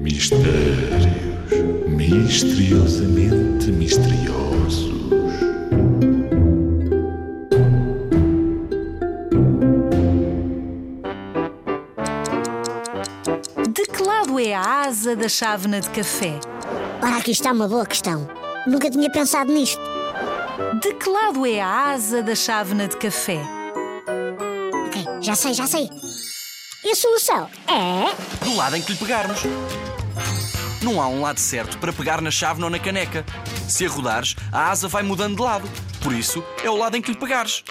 Mistérios misteriosamente misteriosos. De que lado é a asa da chávena de café? Ora, aqui está uma boa questão. Nunca tinha pensado nisto. De que lado é a asa da chávena de café? Ok, já sei, já sei. E a solução é. Do lado em que lhe pegarmos. Não há um lado certo para pegar na chave ou na caneca. Se a rodares, a asa vai mudando de lado. Por isso, é o lado em que lhe pegares.